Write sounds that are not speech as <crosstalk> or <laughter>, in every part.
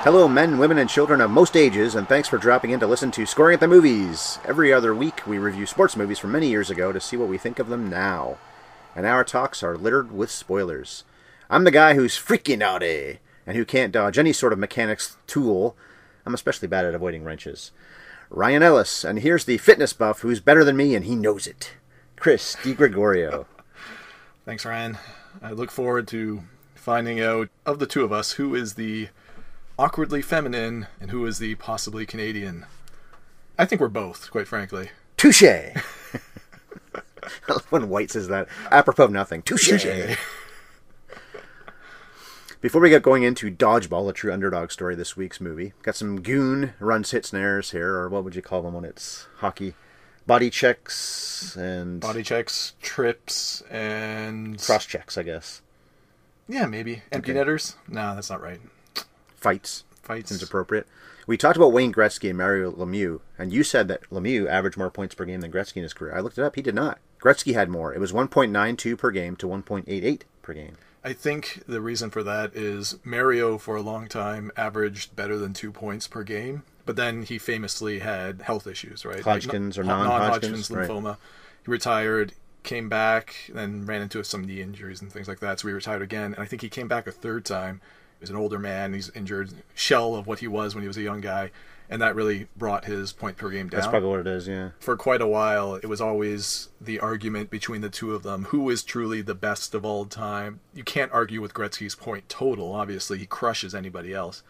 Hello, men, women, and children of most ages, and thanks for dropping in to listen to Scoring at the Movies. Every other week, we review sports movies from many years ago to see what we think of them now. And our talks are littered with spoilers. I'm the guy who's freaking naughty eh? and who can't dodge any sort of mechanic's tool. I'm especially bad at avoiding wrenches. Ryan Ellis, and here's the fitness buff who's better than me and he knows it. Chris DiGregorio. <laughs> Thanks, Ryan. I look forward to finding out of the two of us who is the awkwardly feminine and who is the possibly Canadian. I think we're both, quite frankly. Touche! <laughs> when White says that, apropos of nothing. Touche! <laughs> Before we get going into Dodgeball, a true underdog story, this week's movie, got some goon runs, hits, and errors here, or what would you call them when it's hockey? Body checks and Body checks, trips, and cross checks, I guess. Yeah, maybe empty Okay. netters. No, that's not right. Fights Fights. seems appropriate. We talked about Wayne Gretzky and Mario Lemieux, and you said that Lemieux averaged more points per game than Gretzky in his career. I looked it up; he did not. Gretzky had more. It was 1.92 per game to 1.88 per game. I think the reason for that is Mario for a long time averaged better than two points per game, but then he famously had health issues, right? Hodgkin's or non- non-Hodgkin's, right. lymphoma. He retired, came back, then ran into some knee injuries and things like that. So he retired again, and I think he came back a third time. He was an older man. He's injured, shell of what he was when he was a young guy, and that really brought his point per game down That's probably what it is. Yeah. for quite a while, it was always the argument between the two of them who is truly the best of all time. You can't argue with Gretzky's point total. Obviously, he crushes anybody else.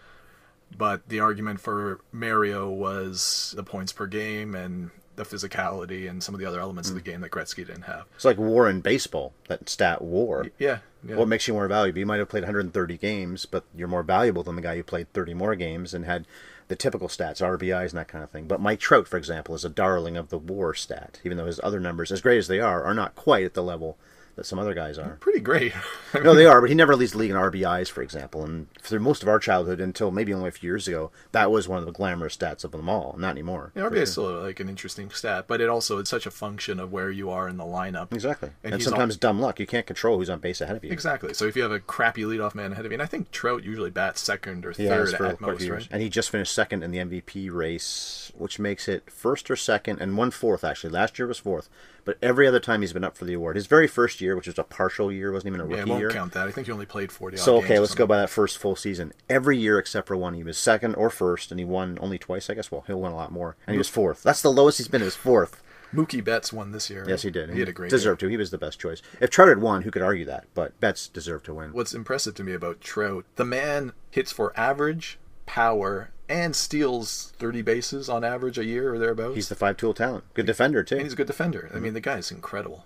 But the argument for Mario was the points per game and the physicality and some of the other elements of the hmm. game that Gretzky didn't have. It's like WAR in baseball. That stat WAR. Yeah. yeah. What makes you more valuable? You might have played 130 games, but you're more valuable than the guy who played 30 more games and had the typical stats, RBIs and that kind of thing. But Mike Trout, for example, is a darling of the WAR stat, even though his other numbers, as great as they are, are not quite at the level that some other guys are. Pretty great. <laughs> No, they are, but he never leads the league in RBIs, for example. And for most of our childhood, until maybe only a few years ago, that was one of the glamorous stats of them all. Not anymore. Yeah, RBI is still like an interesting stat, but it also it's such a function of where you are in the lineup. Exactly. And And, sometimes dumb luck. You can't control who's on base ahead of you. Exactly. So if you have a crappy leadoff man ahead of you, and I think Trout usually bats second or has third at most, years. right? And he just finished second in the MVP race, which makes it first or second, and one fourth actually. Last year was fourth, but every other time he's been up for the award. His very first year, which was a partial year, wasn't even a Yeah, rookie it won't year. count that. I think he only played forty. So okay, let's go by that first full season. Every year except for one, he was second or first, and he won only twice. I guess. Well, he'll win a lot more, and he was fourth. That's the lowest he's been. Is fourth. Mookie Betts won this year. Yes, he did. He had a great deserved to. He was the best choice. If Trout had won, who could argue that? But Betts deserved to win. What's impressive to me about Trout, the man hits for average, power, and steals thirty bases on average a year or thereabouts. He's the five-tool talent. Good defender too. and he's a good defender. I mean, mm-hmm. the guy's incredible.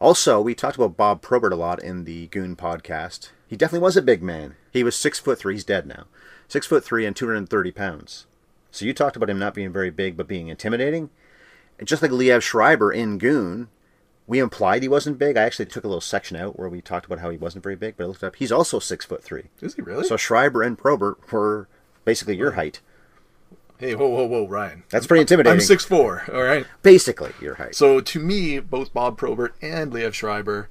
Also, we talked about Bob Probert a lot in the Goon podcast. He definitely was a big man. He was six foot three. He's dead now. Six foot three and two hundred and thirty pounds. So you talked about him not being very big, but being intimidating. And just like Liev Schreiber in Goon, we implied he wasn't big. I actually took a little section out where we talked about how he wasn't very big, but I looked up. He's also six foot three. Is he really? So Schreiber and Probert were basically your height. hey, whoa, whoa, whoa, Ryan. That's pretty intimidating. I'm six four. All right. Basically your height. So to me, both Bob Probert and Liev Schreiber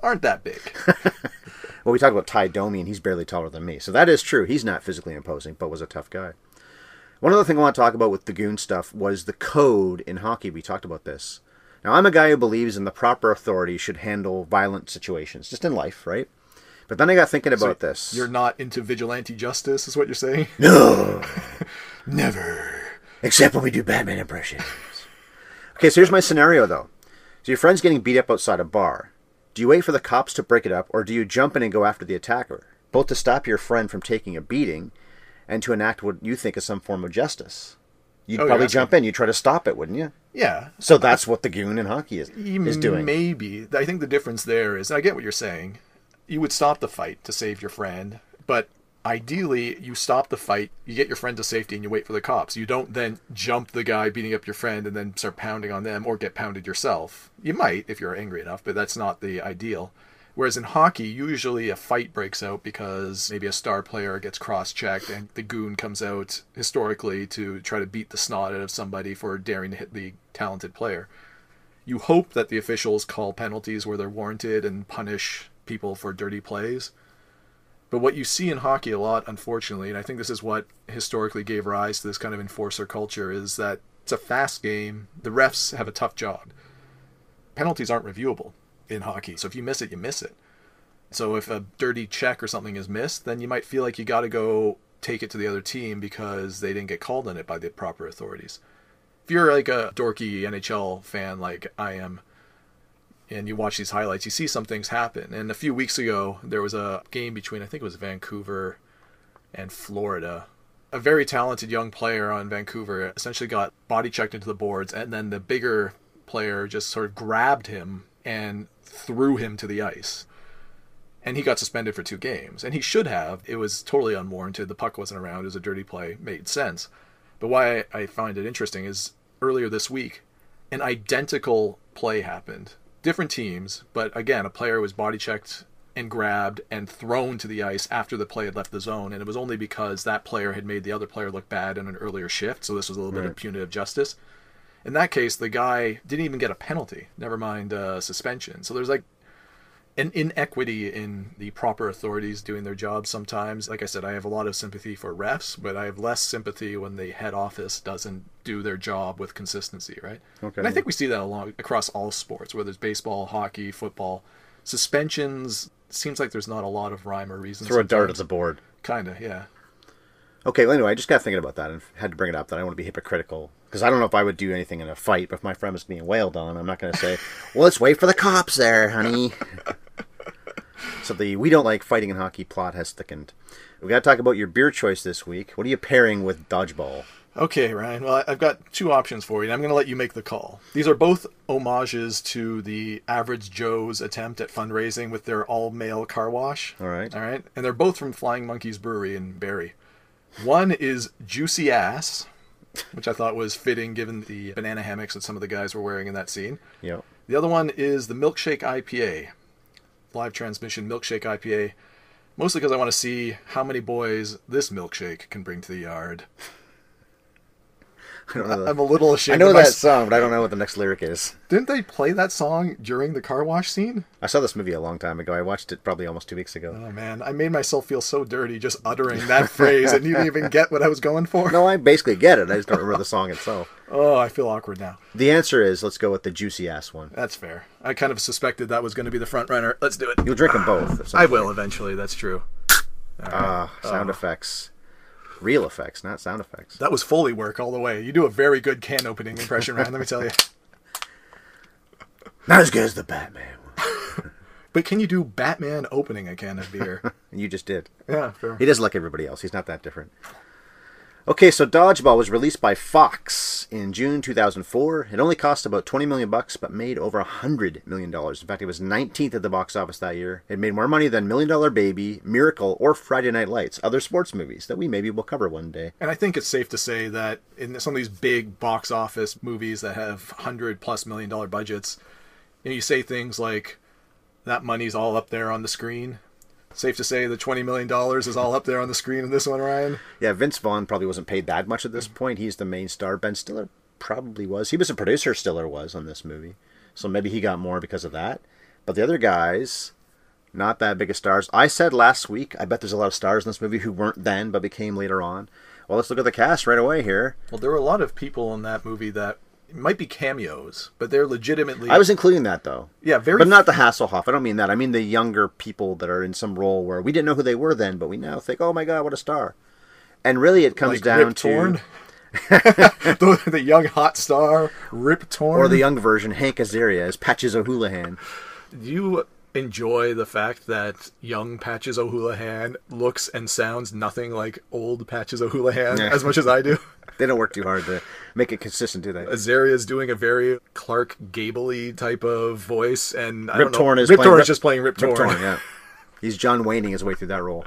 aren't that big. <laughs> Well, we talked about Ty Domi, and he's barely taller than me. So that is true. He's not physically imposing, but was a tough guy. One other thing I want to talk about with the goon stuff was the code in hockey. We talked about this. Now, I'm a guy who believes in the proper authority should handle violent situations, just in life, right? But then I got thinking about this. You're not into vigilante justice, is what you're saying? No, <laughs> Never. except when we do Batman impressions. Okay, so here's my scenario, though. So your friend's getting beat up outside a bar. Do you wait for the cops to break it up, or do you jump in and go after the attacker? Both to stop your friend from taking a beating and to enact what you think is some form of justice. You'd Oh, probably jump in. You'd try to stop it, wouldn't you? Yeah. So that's what the goon in hockey is, is doing. Maybe. I think the difference there is, I get what you're saying. You would stop the fight to save your friend, but ideally you stop the fight, you get your friend to safety, and you wait for the cops. You don't then jump the guy beating up your friend and then start pounding on them or get pounded yourself. You might if you're angry enough, but that's not the ideal. Whereas in hockey, usually a fight breaks out because maybe a star player gets cross checked and the goon comes out historically to try to beat the snot out of somebody for daring to hit the talented player. You hope that the officials call penalties where they're warranted and punish people for dirty plays. But what you see in hockey a lot, unfortunately, and I think this is what historically gave rise to this kind of enforcer culture, is that it's a fast game. The refs have a tough job. Penalties aren't reviewable in hockey. So if you miss it, you miss it. So if a dirty check or something is missed, then you might feel like you got to go take it to the other team because they didn't get called on it by the proper authorities. If you're like a dorky NHL fan like I am, and you watch these highlights, you see some things happen. And a few weeks ago, there was a game between, I think it was Vancouver and Florida. A very talented young player on Vancouver essentially got body checked into the boards, and then the bigger player just sort of grabbed him and threw him to the ice. And he got suspended for two games. And he should have. It was totally unwarranted. The puck wasn't around. It was a dirty play. Made sense. But why I find it interesting is earlier this week, an identical play happened. Different teams, but again, a player was body checked and grabbed and thrown to the ice after the play had left the zone. And it was only because that player had made the other player look bad in an earlier shift. So this was a little bit of punitive justice. In that case, the guy didn't even get a penalty, never mind uh, suspension. So there's like an inequity in the proper authorities doing their job sometimes. Like I said, I have a lot of sympathy for refs, but I have less sympathy when the head office doesn't do their job with consistency, right? Okay. And I think we see that along across all sports, whether it's baseball, hockey, football. Suspensions seems like there's not a lot of rhyme or reason. Throw a dart at the board. Kinda, yeah. Okay, well, anyway, I just got thinking about that and had to bring it up that I don't want to be hypocritical because I don't know if I would do anything in a fight, but if my friend was being wailed on, I'm not going to say, well, let's wait for the cops there, honey. so the we don't like fighting in hockey plot has thickened. We've got to talk about your beer choice this week. What are you pairing with dodgeball? Okay, Ryan. Well, I've got two options for you, and I'm going to let you make the call. These are both homages to the average Joe's attempt at fundraising with their all male car wash. All right. All right. And they're both from Flying Monkeys Brewery in Barrie. One is Juicy Ass, which I thought was fitting given the banana hammocks that some of the guys were wearing in that scene. Yep. The other one is the Milkshake IPA, live transmission Milkshake IPA. Mostly because I want to see how many boys this milkshake can bring to the yard. I, don't know the- I'm a little ashamed. I know that song, but I don't know what the next lyric is. Didn't they play that song during the car wash scene? I saw this movie a long time ago. I watched it probably almost two weeks ago. Oh man, I made myself feel so dirty just uttering that <laughs> phrase, and you didn't even get what I was going for. No, I basically get it. I just don't remember the song itself. <laughs> Oh, I feel awkward now. The answer is let's go with the juicy ass one. That's fair. I kind of suspected that was going to be the front runner. Let's do it. You'll drink them both. I will eventually. That's true. Ah, sound effects. Real effects, not sound effects. That was Foley work all the way. You do a very good can opening impression, Ryan. Let me tell you. Not as good as the Batman. <laughs> But can you do Batman opening a can of beer? You just did. yeah, fair. He does like everybody else. He's not that different. Okay, so Dodgeball was released by Fox in June 2004. It only cost about 20 million bucks, but made over 100 million dollars. In fact, it was 19th at the box office that year. It made more money than Million Dollar Baby, Miracle, or Friday Night Lights, other sports movies that we maybe will cover one day. And I think it's safe to say that in some of these big box office movies that have hundred plus million dollar budgets, you, know, you say things like that money's all up there on the screen. Safe to say the twenty million dollars is all up there on the screen in this one, Ryan. Yeah, Vince Vaughn probably wasn't paid that much at this point. He's the main star. Ben Stiller probably was. He was a producer, Stiller was, on this movie. So maybe he got more because of that. But the other guys, not that big of stars. I said last week, I bet there's a lot of stars in this movie who weren't then but became later on. Well, let's look at the cast right away here. Well, there were a lot of people in that movie that might be cameos, but they're legitimately. I was including that though. yeah, very. But not the Hasselhoff. I don't mean that. I mean the younger people that are in some role where we didn't know who they were then, but we now think, oh my god, what a star. And really, it comes like down Rip to. Torn. the, <laughs> <laughs> the young hot star Rip Torn. Or the young version, Hank Azaria as Patches O'Houlihan. You enjoy the fact that young Patches O'Houlihan looks and sounds nothing like old Patches O'Houlihan Yeah. as much as I do? <laughs> They don't work too hard to make it consistent, do they? Azaria's doing a very Clark Gable type of voice, and I Rip. Torn is Rip Torn is just playing Rip Torn. Rip Torn, yeah. He's John Wayning his way through that role.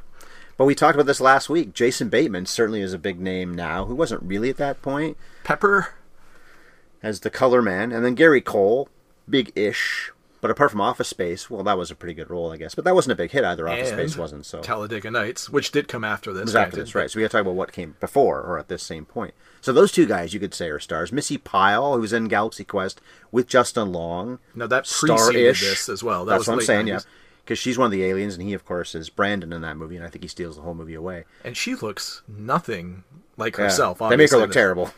But we talked about this last week. Jason Bateman certainly is a big name now, who wasn't really at that point Pepper, as the color man, and then Gary Cole, big-ish. But apart from Office Space, well, that was a pretty good role, I guess. But that wasn't a big hit either. Office and Space wasn't. So Talladega Nights, which did come after this. Exactly, that's right. So we got to talk about what came before or at this same point. So those two guys, you could say, are stars. Missi Pyle, who was in Galaxy Quest with Justin Long. Now, that star-ish. this as well. That That's what I'm saying, 90s. yeah. Because she's one of the aliens, and he, of course, is Brandon in that movie, and I think he steals the whole movie away. And she looks nothing like Yeah. herself. They make her look terrible.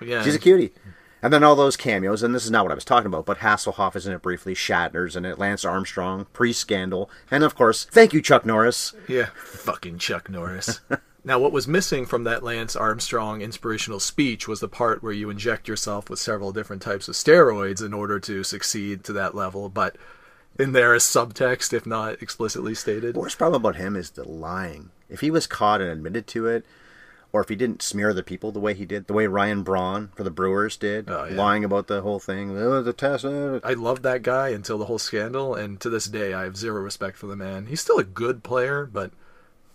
Yeah. She's a cutie. And then all those cameos, and this is not what I was talking about, but Hasselhoff is in it briefly, Shatner's in it, Lance Armstrong, pre-scandal, and of course, thank you, Chuck Norris. Yeah, fucking Chuck Norris. <laughs> now, what was missing from that Lance Armstrong inspirational speech was the part where you inject yourself with several different types of steroids in order to succeed to that level. But in there is subtext, if not explicitly stated. The worst problem about him is the lying. If he was caught and admitted to it, or if he didn't smear the people the way he did, the way Ryan Braun for the Brewers did, Oh, yeah. lying about the whole thing, oh, the test. uh, I loved that guy until the whole scandal, and to this day, I have zero respect for the man. He's still a good player, but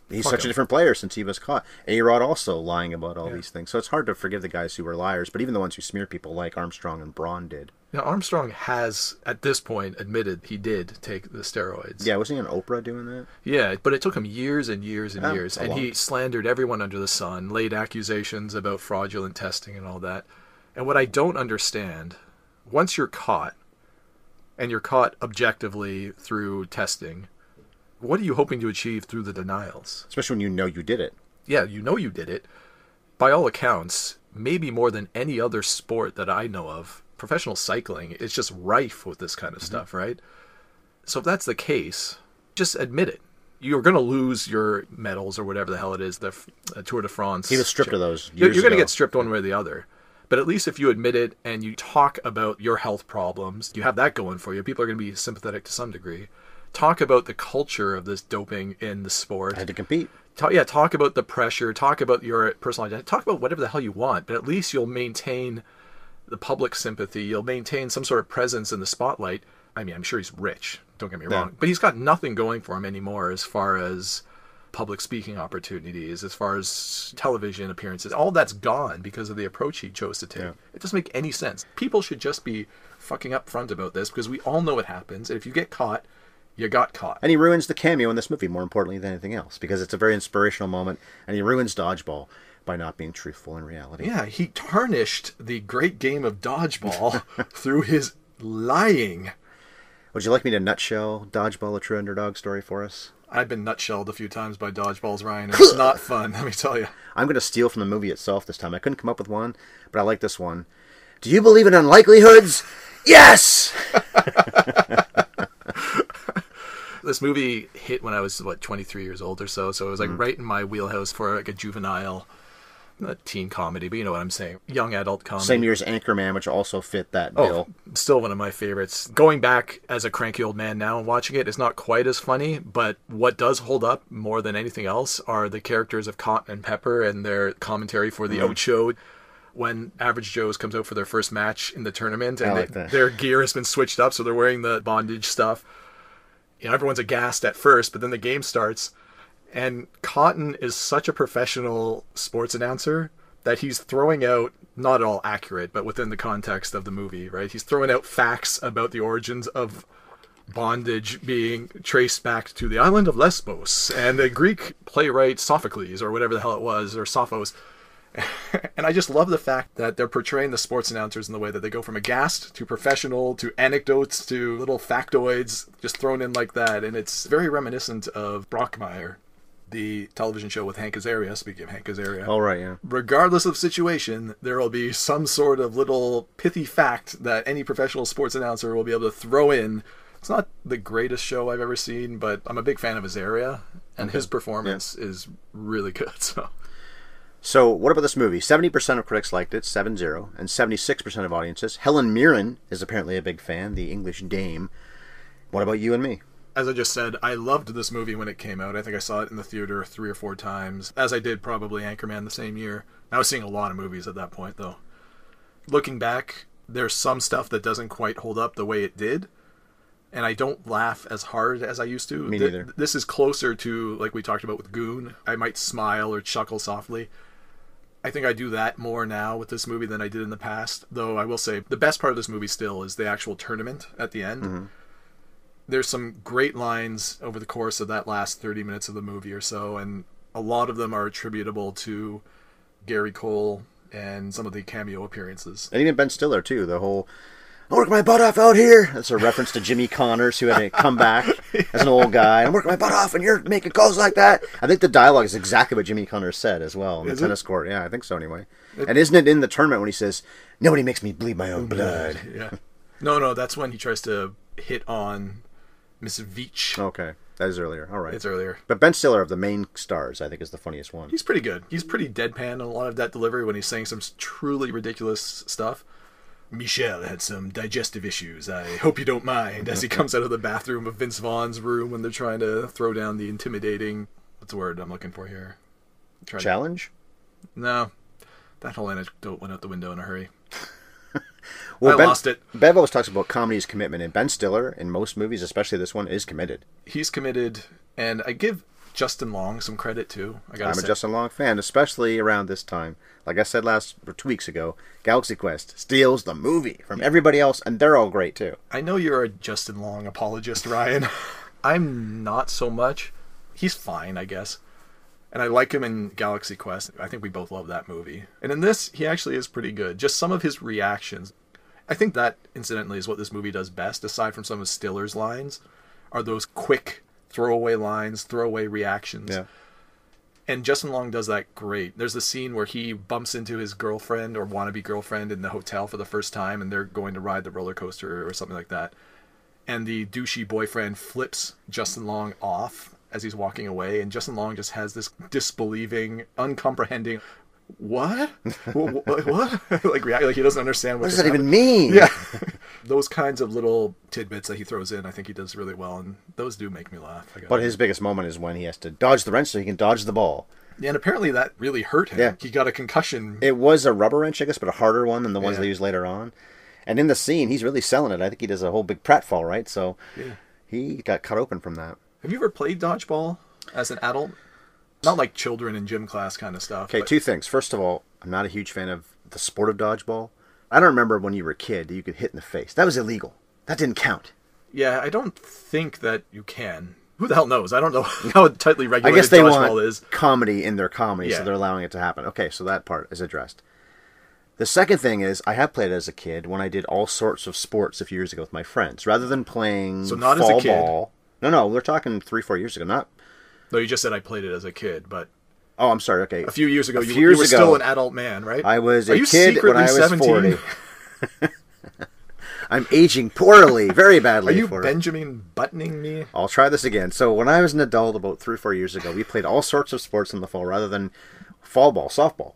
He's such a different player since he was caught. A Rod also lying about all these things. So it's hard to forgive the guys who were liars, but even the ones who smear people like Armstrong and Braun did. Now Armstrong has, at this point, admitted he did take the steroids. Yeah, wasn't he on Oprah doing that? Yeah, but it took him years and years and Oh, years, and long he slandered everyone under the sun, laid accusations about fraudulent testing and all that. And what I don't understand, once you're caught, and you're caught objectively through testing, what are you hoping to achieve through the denials? Especially when you know you did it. Yeah, you know you did it. By all accounts, maybe more than any other sport that I know of, professional cycling is just rife with this kind of stuff, right? So if that's the case, just admit it. You're going to lose your medals or whatever the hell it is, the uh, Tour de France. He was stripped of those. You're, you're going to get stripped one way or the other. But at least if you admit it and you talk about your health problems, you have that going for you. People are going to be sympathetic to some degree. Talk about the culture of this doping in the sport. I had to compete. Talk, yeah, talk about the pressure. Talk about your personal identity. Talk about whatever the hell you want. But at least you'll maintain the public sympathy. You'll maintain some sort of presence in the spotlight. I mean, I'm sure he's rich. Don't get me Yeah. wrong, but he's got nothing going for him anymore as far as public speaking opportunities, as far as television appearances. All that's gone because of the approach he chose to take. Yeah. It doesn't make any sense. People should just be fucking upfront about this because we all know what happens. And if you get caught, you got caught. And he ruins the cameo in this movie more importantly than anything else because it's a very inspirational moment, and he ruins Dodgeball by not being truthful in reality. Yeah, he tarnished the great game of dodgeball <laughs> through his lying. Would you like me to nutshell Dodgeball, a true underdog story for us? I've been nutshelled a few times by dodgeballs, Ryan. It's <laughs> not fun, let me tell you. I'm going to steal from the movie itself this time. I couldn't come up with one, but I like this one. Do you believe in unlikelihoods? Yes! <laughs> This movie hit when I was what 23 years old or so, so it was like mm. right in my wheelhouse for like a juvenile, not teen comedy, but you know what I'm saying, young adult comedy. Same year as Anchorman, which also fit that Oh, bill. still one of my favorites. Going back as a cranky old man now and watching it, it's not quite as funny, but what does hold up more than anything else are the characters of Cotton and Pepper and their commentary for Mm-hmm. the Ocho. When Average Joe's comes out for their first match in the tournament and like they- their gear has been switched up, so they're wearing the bondage stuff. You know, everyone's aghast at first, but then the game starts, and Cotton is such a professional sports announcer that he's throwing out not at all accurate, but within the context of the movie, right? He's throwing out facts about the origins of bondage being traced back to the island of Lesbos and the Greek playwright Sophocles or whatever the hell it was, or Sophos. <laughs> and I just love the fact that they're portraying the sports announcers in the way that they go from aghast to professional to anecdotes to little factoids just thrown in like that. And it's very reminiscent of Brockmire, the television show with Hank Azaria. Speaking of Hank Azaria, All right, yeah. regardless of situation, there will be some sort of little pithy fact that any professional sports announcer will be able to throw in. It's not the greatest show I've ever seen, but I'm a big fan of Azaria, and his performance is really good. <laughs> So. So, what about this movie? 70% of critics liked it, 7 0, and 76% of audiences. Helen Mirren is apparently a big fan, the English dame. What about you and me? As I just said, I loved this movie when it came out. I think I saw it in the theater three or four times, as I did probably Anchorman the same year. I was seeing a lot of movies at that point, though. Looking back, there's some stuff that doesn't quite hold up the way it did. and I don't laugh as hard as I used to. Me Th- neither. This is closer to like we talked about with Goon. I might smile or chuckle softly. I think I do that more now with this movie than I did in the past. Though I will say the best part of this movie still is the actual tournament at the end. Mm-hmm. There's some great lines over the course of that last 30 minutes of the movie or so, and a lot of them are attributable to Gary Cole and some of the cameo appearances. And even Ben Stiller too. The whole "I work my butt off out here." That's a reference to Jimmy Connors, who had a come back as an old guy. I'm working my butt off, and you're making calls like that. I think the dialogue is exactly what Jimmy Connors said as well on the Is it? tennis court. Yeah, I think so anyway. and isn't it in the tournament when he says, "Nobody makes me bleed my own blood"? Yeah. No, no, that's when he tries to hit on Miss Veatch. Okay, that is earlier. All right. It's earlier. But Ben Stiller of the main stars, I think, is the funniest one. He's pretty good. He's pretty deadpan in a lot of that delivery when he's saying some truly ridiculous stuff. Michelle had some digestive issues. I hope you don't mind. As he comes out of the bathroom of Vince Vaughn's room when they're trying to throw down the intimidating. What's the word I'm looking for here? Trying to- Challenge. no, that whole anecdote went out the window in a hurry. Well, I ben, lost it. Bev always talks about comedy's commitment, and Ben Stiller in most movies, especially this one, is committed. He's committed, and I give Justin Long some credit too. I gotta I'm a. Justin Long fan, especially around this time. Like I said last or two weeks ago, Galaxy Quest steals the movie from everybody else, and they're all great too. I know you're a Justin Long apologist, Ryan. <laughs> I'm not so much. He's fine, I guess. And I like him in Galaxy Quest. I think we both love that movie. And in this, he actually is pretty good. Just some of his reactions. I think that, incidentally, is what this movie does best, aside from some of Stiller's lines, are those quick throwaway lines, throwaway reactions. Yeah. And Justin Long does that great. There's the scene where he bumps into his girlfriend or wannabe girlfriend in the hotel for the first time, and they're going to ride the roller coaster or something like that. And the douchey boyfriend flips Justin Long off as he's walking away, and Justin Long just has this disbelieving, uncomprehending, what? what? what? <laughs> like, react like he doesn't understand what, What does that even mean? Yeah. <laughs> <laughs> those kinds of little tidbits that he throws in, I think he does really well, and those do make me laugh. But his biggest moment is when he has to dodge the wrench so he can dodge the ball. And apparently that really hurt him. Yeah. He got a concussion. It was a rubber wrench, I guess, but a harder one than the ones Yeah. they use later on. And in the scene, he's really selling it. I think he does a whole big pratfall, right? So Yeah. he got cut open from that. Have you ever played dodgeball as an adult? Not like children in gym class kind of stuff. Okay, but- two things. First of all, I'm not a huge fan of the sport of dodgeball. I don't remember when you were a kid that you could hit in the face. That was illegal. That didn't count. Yeah, I don't think that you can. Who the hell knows? I don't know <laughs> how tightly I regulated guess they dodgeball want is. comedy in their comedy, Yeah. so they're allowing it to happen. Okay, so that part is addressed. The second thing is, I have played as a kid when I did all sorts of sports a few years ago with my friends. Rather than playing So not as a kid. ball. No, no, we're talking three, four years ago. Not. No, you just said I played it as a kid, but Oh, I'm sorry. Okay, a few years ago, A you, few you were ago, still an adult man, right? I was Are a you kid when I was 17? forty. <laughs> <laughs> I'm aging poorly, very badly. Are you Benjamin buttoning me? I'll try this again. So when I was an adult, about three or four years ago, we played all sorts of sports in the fall rather than fall ball, softball,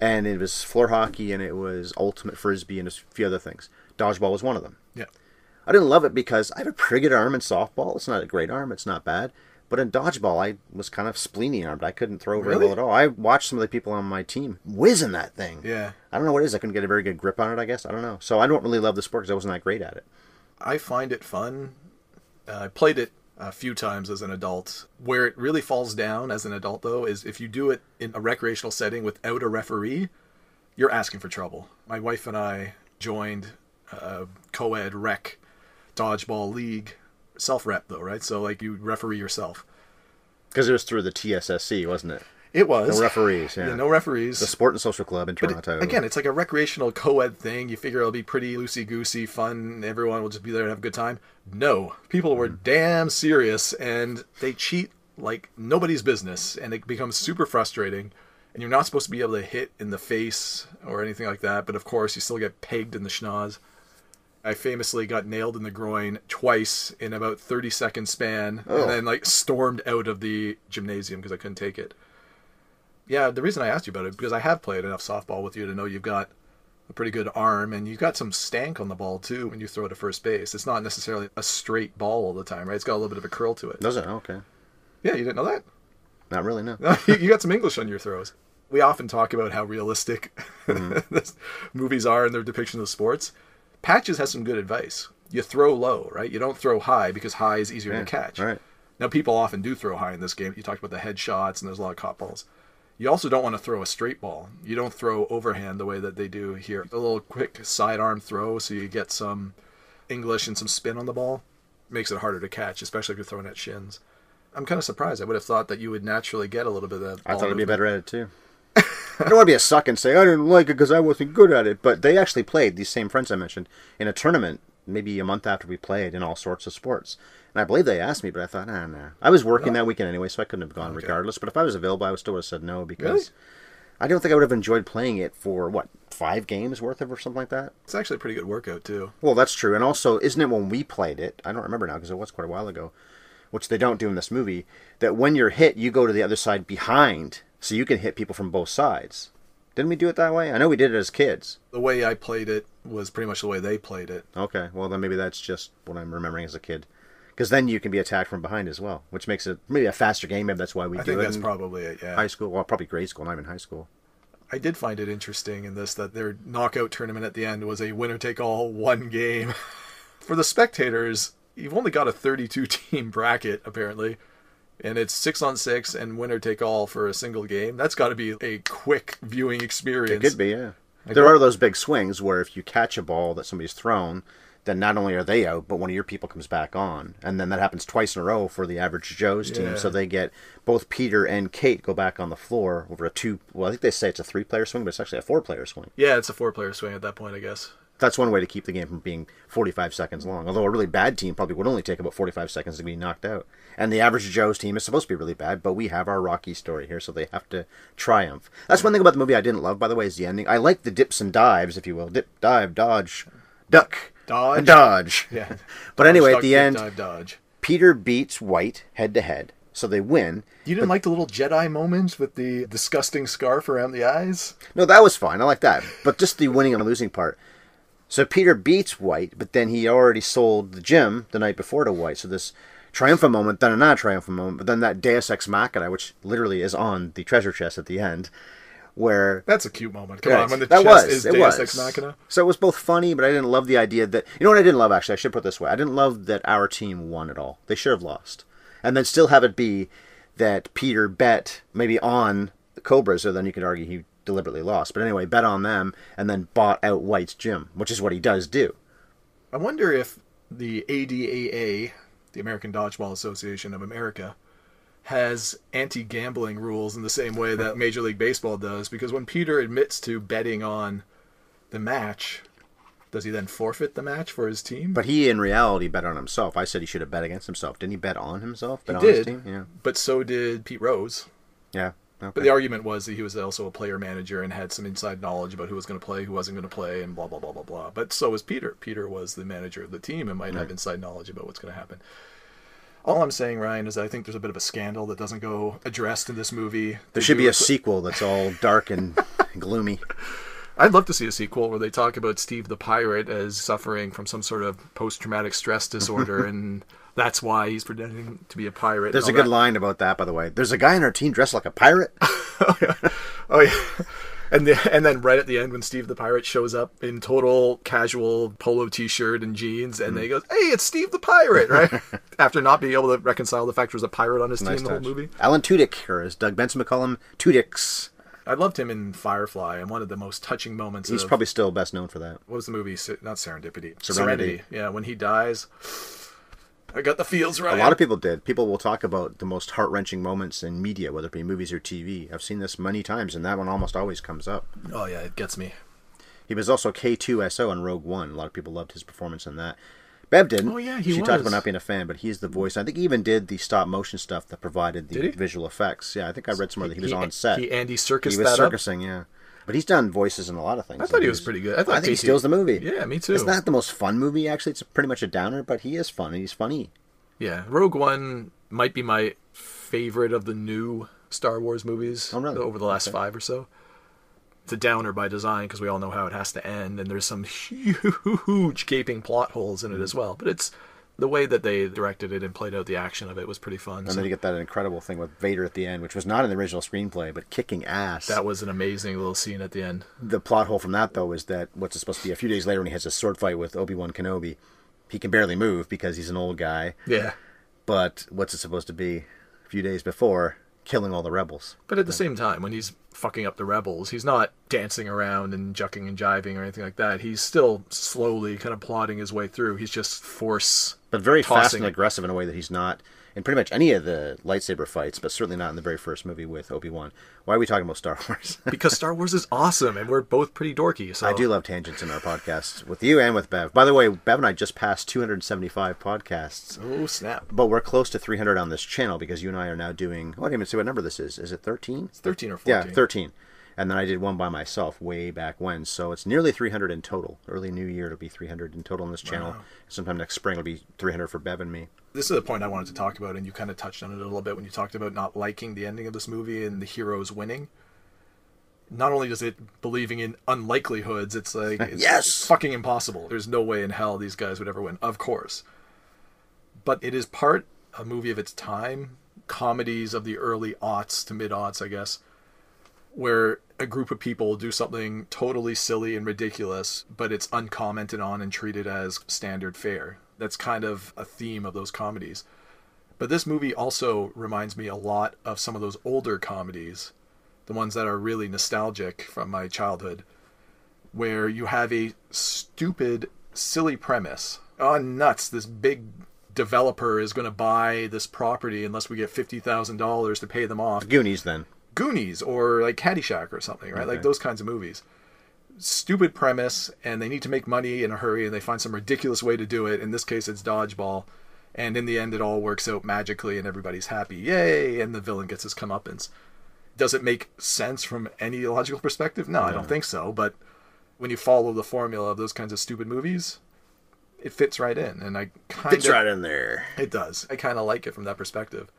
and it was floor hockey and it was ultimate frisbee and a few other things. Dodgeball was one of them. Yeah. I didn't love it because I have a pretty good arm in softball. It's not a great arm. It's not bad. But in dodgeball, I was kind of spleeny armed. I couldn't throw very Really? well at all. I watched some of the people on my team whizzing that thing. Yeah. I don't know what it is. I couldn't get a very good grip on it, I guess. I don't know. So I don't really love the sport because I wasn't that great at it. I find it fun. Uh, I played it a few times as an adult. Where it really falls down as an adult, though, is if you do it in a recreational setting without a referee, you're asking for trouble. My wife and I joined a co ed rec dodgeball league. Self rep, though, right? So, like, you referee yourself. Because it was through the TSSC, wasn't it? It was. No referees, yeah. no referees. The Sport and Social Club in But it- Toronto. again, it's like a recreational co-ed thing. You figure it'll be pretty loosey goosey, fun. Everyone will just be there and have a good time. No, people were hmm. damn serious, and they cheat like nobody's business, and it becomes super frustrating. And you're not supposed to be able to hit in the face or anything like that, but of course you still get pegged in the schnoz. I famously got nailed in the groin twice in about 30 second span, Oh. and then like stormed out of the gymnasium because I couldn't take it. Yeah, the reason I asked you about it because I have played enough softball with you to know you've got a pretty good arm and you've got some stank on the ball too when you throw to first base. It's not necessarily a straight ball all the time, right? It's got a little bit of a curl to it. Does it? Okay. Yeah, you didn't know that? Not really, no. <laughs> you got some English on your throws. We often talk about how realistic mm-hmm. <laughs> this- movies are in their depiction of sports. Patches has some good advice. you throw low, right? You don't throw high because high is easier Yeah, to catch. right. Now, people often do throw high in this game. You talked about the headshots, and there's a lot of cop balls. You also don't want to throw a straight ball. You don't throw overhand the way that they do here. A little quick sidearm throw, so you get some English and some spin on the ball. Makes it harder to catch, especially if you're throwing at shins. I'm kind of surprised. I would have thought that you would naturally get a little bit of that. I thought I'd be better at it too. <laughs> I don't want to be a suck and say I didn't like it because I wasn't good at it. But they actually played these same friends I mentioned in a tournament maybe a month after we played in all sorts of sports. And I believe they asked me, but I thought, ah, nah. I was working that weekend anyway, so I couldn't have gone Okay. regardless. But if I was available, I would still would have said no because Really? I don't think I would have enjoyed playing it for what five games worth of or something like that. It's actually a pretty good workout too. Well, that's true. And also, isn't it when we played it? I don't remember now because it was quite a while ago, which they don't do in this movie. That when you're hit, you go to the other side behind, so you can hit people from both sides. Didn't we do it that way? I know we did it as kids. The way I played it was pretty much the way they played it. Okay, well then maybe that's just what I'm remembering as a kid. Because then you can be attacked from behind as well, which makes it maybe a faster game. Maybe that's why we I do think it that's in probably it. Yeah. high school. Well, probably grade school, not even high school. I did find it interesting in this that their knockout tournament at the end was a winner take all one game. <laughs> For the spectators, you've only got a 32 team bracket apparently, and it's 6 on 6 and winner take all for a single game. That's got to be a quick viewing experience. It could be, yeah. I there are those big swings where if you catch a ball that somebody's thrown, then not only are they out, but one of your people comes back on, and then that happens twice in a row for the average Joe's team. Yeah. So they get both Peter and Kate go back on the floor over a two. Well, I think they say it's a three-player swing, but it's actually a four-player swing. Yeah, it's a four player swing at that point, I guess. That's one way to keep the game from being 45 seconds long. Although a really bad team probably would only take about 45 seconds to be knocked out. And the average Joe's team is supposed to be really bad, but we have our Rocky story here, so they have to triumph. That's one thing about the movie I didn't love, by the way, is the ending. I like the dips and dives, if you will. Dip, dive, dodge, duck, Dodge. and dodge. <laughs> Yeah. <laughs> But anyway, Dodge, at the dip, end, dive, dodge. Peter beats White head to head, so they win. You didn't like the little Jedi moments with the disgusting scarf around the eyes? No, that was fine. I like that. But just the winning and losing part. So Peter beats White, but then he already sold the gym the night before to White. So this triumphant moment, then another triumphant moment, but then that Deus Ex Machina, which literally is on the treasure chest at the end, where That's a cute moment. Come on, when the that chest was is it Deus was. Ex Machina. So it was both funny, but I didn't love the idea that you know what I didn't love actually. I should put it this way: I didn't love that our team won at all. They should have lost, and then still have it be that Peter bet maybe on the Cobras, so then you could argue he deliberately lost. But anyway, bet on them and then bought out White's gym, which is what he does do. I wonder if the ADAA, the American Dodgeball Association of America, has anti gambling rules in the same way that Major League Baseball does. Because when Peter admits to betting on the match, does he then forfeit the match for his team? But he, in reality, bet on himself. I said he should have bet against himself. Didn't he bet on himself? Bet he on his did. team? Yeah. But so did Pete Rose. Yeah. Okay. But the argument was that he was also a player manager and had some inside knowledge about who was going to play, who wasn't going to play, and blah blah blah blah blah. But so was Peter. Peter was the manager of the team and might have inside knowledge about what's going to happen. All I'm saying, Ryan, is that I think there's a bit of a scandal that doesn't go addressed in this movie. there should be a it- sequel that's all dark and <laughs> gloomy. I'd love to see a sequel where they talk about Steve the pirate as suffering from some sort of post-traumatic stress disorder, <laughs> and that's why he's pretending to be a pirate. There's a good that. line about that, by the way. There's a guy in our team dressed like a pirate. <laughs> Oh yeah. And the, and then right at the end when Steve the pirate shows up in total casual polo t-shirt and jeans and Mm. they goes, "Hey, it's Steve the pirate," right? <laughs> After not being able to reconcile the fact there was a pirate on his Nice team the whole touch. movie. Alan Tudyk, or as Doug Benson would call him, Tudyk's. I loved him in Firefly and one of the most touching moments He's of probably still best known for that. what was the movie? Not Serendipity. Serenity. Yeah, when he dies, I got the feels right. A lot of people did. People will talk about the most heart wrenching moments in media, whether it be movies or TV. I've seen this many times, and that one almost always comes up. Oh yeah, it gets me. He was also K2SO in Rogue One. A lot of people loved his performance in that. Bev didn't. Oh, yeah, he She talked about not being a fan, but he's the voice. I think he even did the stop motion stuff that provided the visual effects. Yeah, I think I read somewhere that he was He- on set. he Andy Serkis He was that up? circusing, yeah. But he's done voices in a lot of things. I thought he was pretty good. I thought I think he steals the movie. Yeah, me too. It's not the most fun movie, actually. It's pretty much a downer, but he is fun. He's funny. Yeah, Rogue One might be my favorite of the new Star Wars movies Oh, really? over the last Okay. five or so. It's a downer by design because we all know how it has to end, and there's some <laughs> huge gaping plot holes in it as well. But it's the way that they directed it and played out the action of it was pretty fun. And So then you get that incredible thing with Vader at the end, which was not in the original screenplay, but kicking ass. that was an amazing little scene at the end. the plot hole from that, though, is that what's it supposed to be a few days later when he has a sword fight with Obi Wan Kenobi, he can barely move because he's an old guy. Yeah. But what's it supposed to be? A few days before, killing all the rebels. But at the same time, when he's fucking up the rebels, he's not dancing around and jucking and jiving or anything like that. He's still slowly kind of plodding his way through. He's just force. But very fast tossing and it. aggressive in a way that he's not in pretty much any of the lightsaber fights, but certainly not in the very first movie with Obi Wan. Why are we talking about Star <laughs> Wars? because Star Wars is awesome and we're both pretty dorky. So I do love tangents in our podcasts with you and with Bev. By the way, Bev and I just passed 275 podcasts, Oh snap! but we're close to 300 on this channel because you and I are now doing. Oh, I didn't even see what number this is. Is it 13? It's thirteen or 14. Yeah, 13. And then I did one by myself way back when. So it's nearly 300 in total. Early New Year, it'll be 300 in total on this channel. Sometime next spring, it'll be 300 for Bev and me. This is the point I wanted to talk about, and you kind of touched on it a little bit when you talked about not liking the ending of this movie and the heroes winning. Not only does it believing in unlikelihoods, it's like <laughs> it's Yes! fucking impossible. There's no way in hell these guys would ever win. Of course, but it is part a movie of its time, comedies of the early aughts to mid aughts, I guess, where a group of people do something totally silly and ridiculous, but it's uncommented on and treated as standard fare. That's kind of a theme of those comedies. But this movie also reminds me a lot of some of those older comedies, the ones that are really nostalgic from my childhood, where you have a stupid, silly premise. Oh, nuts, this big developer is going to buy this property unless we get $50,000 to pay them off. Goonies, then. Goonies or like Caddyshack or something, right? Like those kinds of movies. Stupid premise, and they need to make money in a hurry, and they find some ridiculous way to do it. In this case, it's dodgeball, and in the end, it all works out magically, and everybody's happy, yay! And the villain gets his comeuppance. Does it make sense from any logical perspective? No, I don't think so. But when you follow the formula of those kinds of stupid movies, it fits right in, and I kind Fits right in there. it does. I kind of like it from that perspective.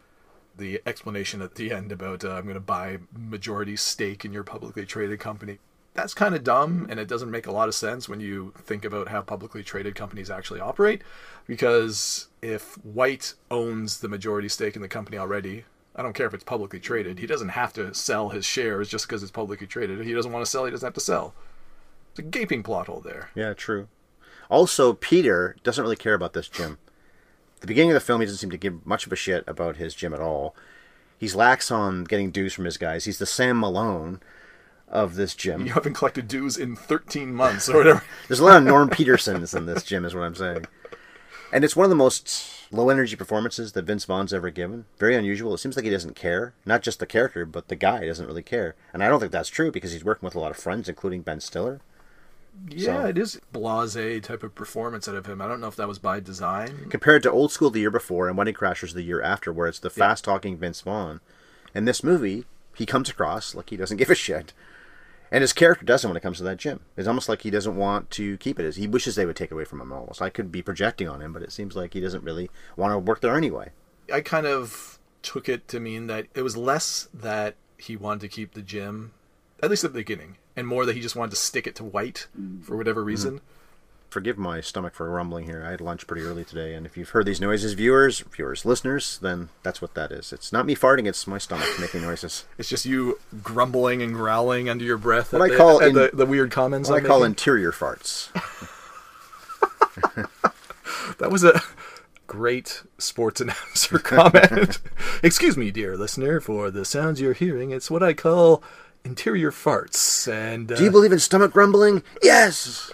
The explanation at the end about uh, I'm going to buy majority stake in your publicly traded company. That's kind of dumb, and it doesn't make a lot of sense when you think about how publicly traded companies actually operate. Because if White owns the majority stake in the company already, I don't care if it's publicly traded. He doesn't have to sell his shares just because it's publicly traded. If he doesn't want to sell, he doesn't have to sell. It's a gaping plot hole there. Yeah, true. Also, Peter doesn't really care about this gym. At the beginning of the film, he doesn't seem to give much of a shit about his gym at all. He's lax on getting dues from his guys. He's the Sam Malone of this gym. You haven't collected dues in 13 months or whatever. <laughs> There's a lot of Norm Petersons in this gym, is what I'm saying. And it's one of the most low energy performances that Vince Vaughn's ever given. Very unusual. It seems like he doesn't care. Not just the character, but the guy doesn't really care. And I don't think that's true because he's working with a lot of friends, including Ben Stiller. Yeah, So- it is blase type of performance out of him. I don't know if that was by design. compared to Old School the year before and Wedding Crashers the year after, where it's the Yeah. fast talking Vince Vaughn. In this movie, he comes across like he doesn't <laughs> give a shit. And his character doesn't when it comes to that gym. It's almost like he doesn't want to keep it. He wishes they would take it away from him almost. I could be projecting on him, but it seems like he doesn't really want to work there anyway. I kind of took it to mean that it was less that he wanted to keep the gym, at least at the beginning, and more that he just wanted to stick it to White mm. for whatever reason. Mm-hmm. Forgive my stomach for rumbling here. I had lunch pretty early today, and if you've heard these noises, viewers, viewers, listeners, then that's what that is. It's not me farting; it's my stomach making noises. <laughs> It's just you grumbling and growling under your breath What at, I the, call in- the, the weird comments. What I I'm call making. interior farts. <laughs> That was a great sports <laughs> announcer comment. Excuse me, dear listener, for the sounds you're hearing. It's what I call interior farts. And uh, Do you believe in stomach grumbling? Yes.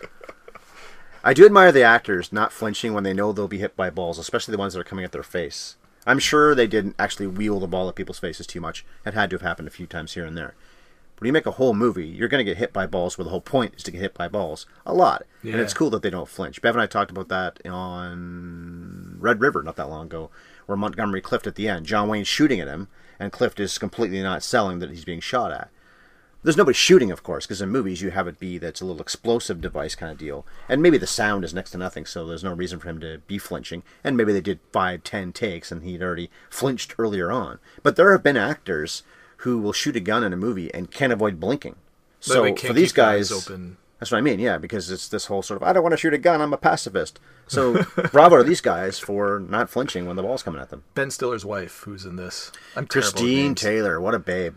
I do admire the actors not flinching when they know they'll be hit by balls, especially the ones that are coming at their face. I'm sure they didn't actually wheel the ball at people's faces too much. It had to have happened a few times here and there. But when you make a whole movie, you're going to get hit by balls where the whole point is to get hit by balls. A lot. And it's cool that they don't flinch. Bev and I talked about that on Red River not that long ago, where Montgomery Clift at the end, John Wayne's shooting at him, and Clift is completely not selling that he's being shot at. There's nobody shooting, of course, because in movies you have it be that's a little explosive device kind of deal, and maybe the sound is next to nothing, so there's no reason for him to be flinching. And maybe they did five, ten takes, and he'd already flinched earlier on. But there have been actors who will shoot a gun in a movie and can't avoid blinking. But So for these keep their eyes guys, open. that's what I mean. Yeah, because it's this whole sort of I don't want to shoot a gun. I'm a pacifist. So <laughs> bravo to these guys for not flinching when the ball's coming at them. Ben Stiller's wife, who's in this. I'm Christine. Taylor, what a babe.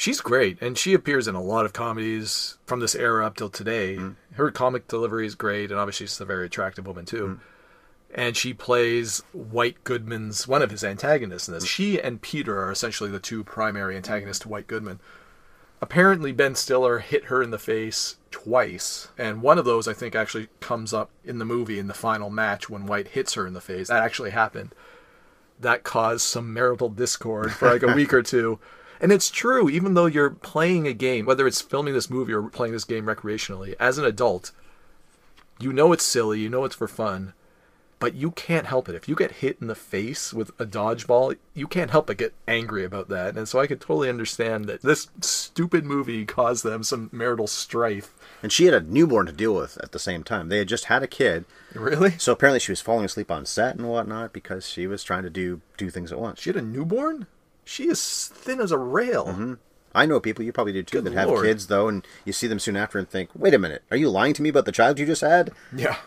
She's great, and she appears in a lot of comedies from this era up till today. Mm-hmm. Her comic delivery is great, and obviously she's a very attractive woman too. and she plays White Goodman's one of his antagonists in this. She and Peter are essentially the two primary antagonists to White Goodman. Apparently, Ben Stiller hit her in the face twice, and one of those I think actually comes up in the movie in the final match when White hits her in the face. That actually happened. That caused some marital discord for like a week or two. <laughs> And it's true, even though you're playing a game, whether it's filming this movie or playing this game recreationally, as an adult, you know it's silly, you know it's for fun, but you can't help it. If you get hit in the face with a dodgeball, you can't help but get angry about that. And so I could totally understand that this stupid movie caused them some marital strife. And she had a newborn to deal with at the same time. They had just had a kid, Really? so apparently she was falling asleep on set and whatnot because she was trying to do do things at once. She had a newborn? She is thin as a rail. Mm-hmm. I know people, you probably do too, Good that have kids though, and you see them soon after and think, "Wait a minute, are you lying to me about the child you just had?" Yeah.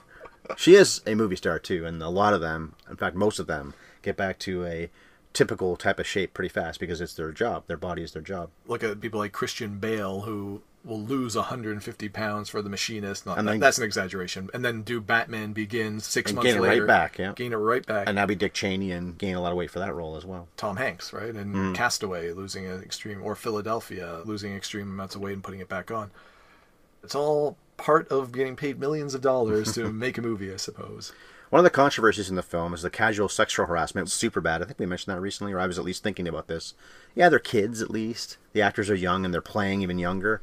she is a movie star too, and a lot of them, in fact, most of them, get back to a typical type of shape pretty fast because it's their job. Their body is their job. Look at uh, people like Christian Bale who will lose 150 pounds for the machinist. Not, And then- that's an exaggeration. And then do Batman Begins six months gain it right back, yeah. Gain it right back. And now be Dick Cheney and gain a lot of weight for that role as well. Tom Hanks, right? And Mm. Castaway losing an extreme, or Philadelphia losing extreme amounts of weight and putting it back on. It's all part of getting paid millions of dollars to <laughs> make a movie, I suppose. One of the controversies in the film is the casual sexual harassment. It's super bad. I think we mentioned that recently, or I was at least thinking about this. Yeah, they're kids at least. The actors are young and they're playing even younger.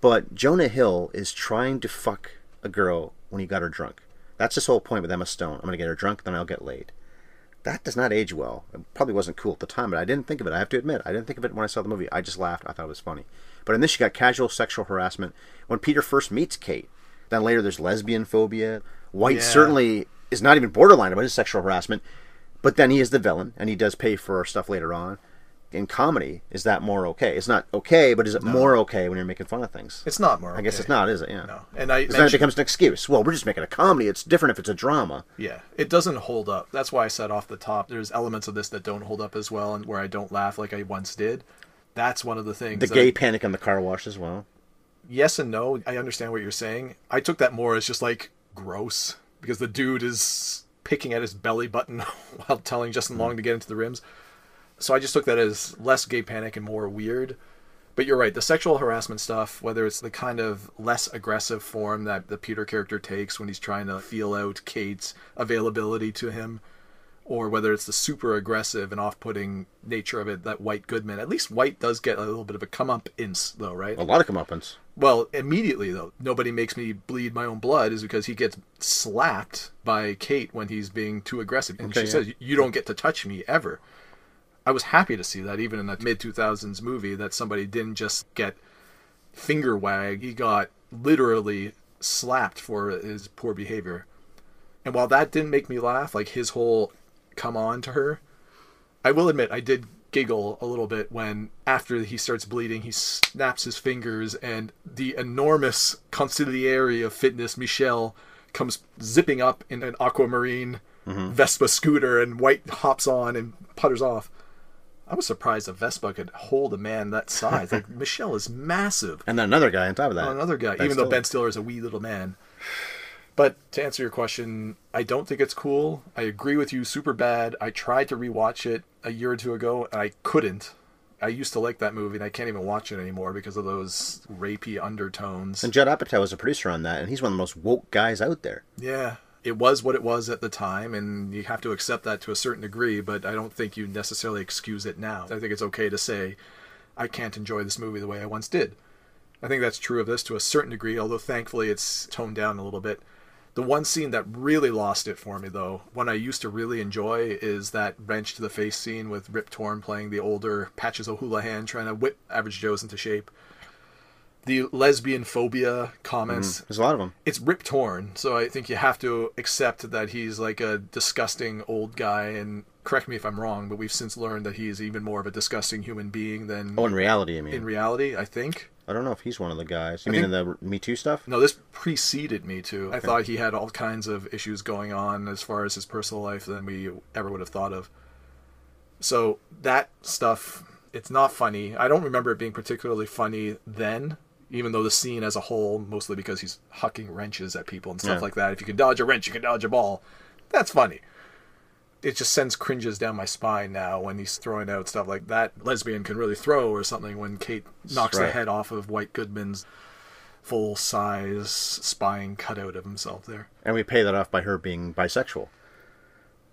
But Jonah Hill is trying to fuck a girl when he got her drunk. That's his whole point with Emma Stone. I'm going to get her drunk, then I'll get laid. That does not age well. It probably wasn't cool at the time, but I didn't think of it. I have to admit, I didn't think of it when I saw the movie. I just laughed. I thought it was funny. But in this, you got casual sexual harassment when Peter first meets Kate. Then later, there's lesbian phobia. White Yeah. certainly is not even borderline about his sexual harassment, but then he is the villain, and he does pay for stuff later on. In comedy, is that more okay? It's not okay, but is it more okay when you're making fun of things? It's not more. I guess okay. it's not, is it? Yeah. No. And I then it becomes an excuse. Well, we're just making a comedy. It's different if it's a drama. Yeah, it doesn't hold up. That's why I said off the top, there's elements of this that don't hold up as well, and where I don't laugh like I once did. That's one of the things. The gay I- panic in the car wash as well. yes and no. I understand what you're saying. I took that more as just like gross because the dude is picking at his belly button <laughs> while telling Justin mm. Long to get into the rims. So I just took that as less gay panic and more weird. But you're right, the sexual harassment stuff, whether it's the kind of less aggressive form that the Peter character takes when he's trying to feel out Kate's availability to him, or whether it's the super aggressive and off-putting nature of it that White Goodman. At least White does get a little bit of a come up ince though, right? A lot of comeuppance. Well, immediately though, nobody makes me bleed my own blood is because he gets slapped by Kate when he's being too aggressive, and Okay, she yeah. says, "You don't get to touch me ever." I was happy to see that even in a mid two thousands movie that somebody didn't just get finger wag; he got literally slapped for his poor behavior. And while that didn't make me laugh, like his whole come on to her, I will admit I did giggle a little bit when after he starts bleeding he snaps his fingers and the enormous consigliere of fitness Me'Shell comes zipping up in an aquamarine mm-hmm. Vespa scooter and White hops on and putters off. I was surprised a Vespa could hold a man that size. Like <laughs> Me'Shell is massive And then another guy on top of that. another guy, Ben even though Ben Stiller is a wee little man. But to answer your question, I don't think it's cool. I agree with you, super bad. I tried to rewatch it a year or two ago, and I couldn't. I used to like that movie, and I can't even watch it anymore because of those rapey undertones. And Judd Apatow was a producer on that, and he's one of the most woke guys out there. yeah, it was what it was at the time, and you have to accept that to a certain degree. But I don't think you necessarily excuse it now. I think it's okay to say, I can't enjoy this movie the way I once did. I think that's true of this to a certain degree, although thankfully it's toned down a little bit. The one scene that really lost it for me, though, one I used to really enjoy, is that wrench to the face scene with Rip Torn playing the older Patches O'Houlihan trying to whip Average Joe's into shape. The lesbian phobia comments mm-hmm. There's a lot of them. it's Rip Torn, so I think you have to accept that he's like a disgusting old guy. And correct me if I'm wrong, but we've since learned that he's even more of a disgusting human being than Oh, in reality, I mean. in reality. I think. I don't know if he's one of the guys. You I mean in the Me Too stuff? No, this preceded me too. I thought he had all kinds of issues going on as far as his personal life than we ever would have thought of. So that stuff, it's not funny. I don't remember it being particularly funny then, even though the scene as a whole, mostly because he's hucking wrenches at people and stuff Yeah. like that. If you can dodge a wrench, you can dodge a ball. that's funny. It just sends cringes down my spine now when he's throwing out stuff like that lesbian can really throw or something when Kate knocks the head off of White Goodman's full size spine cutout of himself there. And we pay that off by her being bisexual.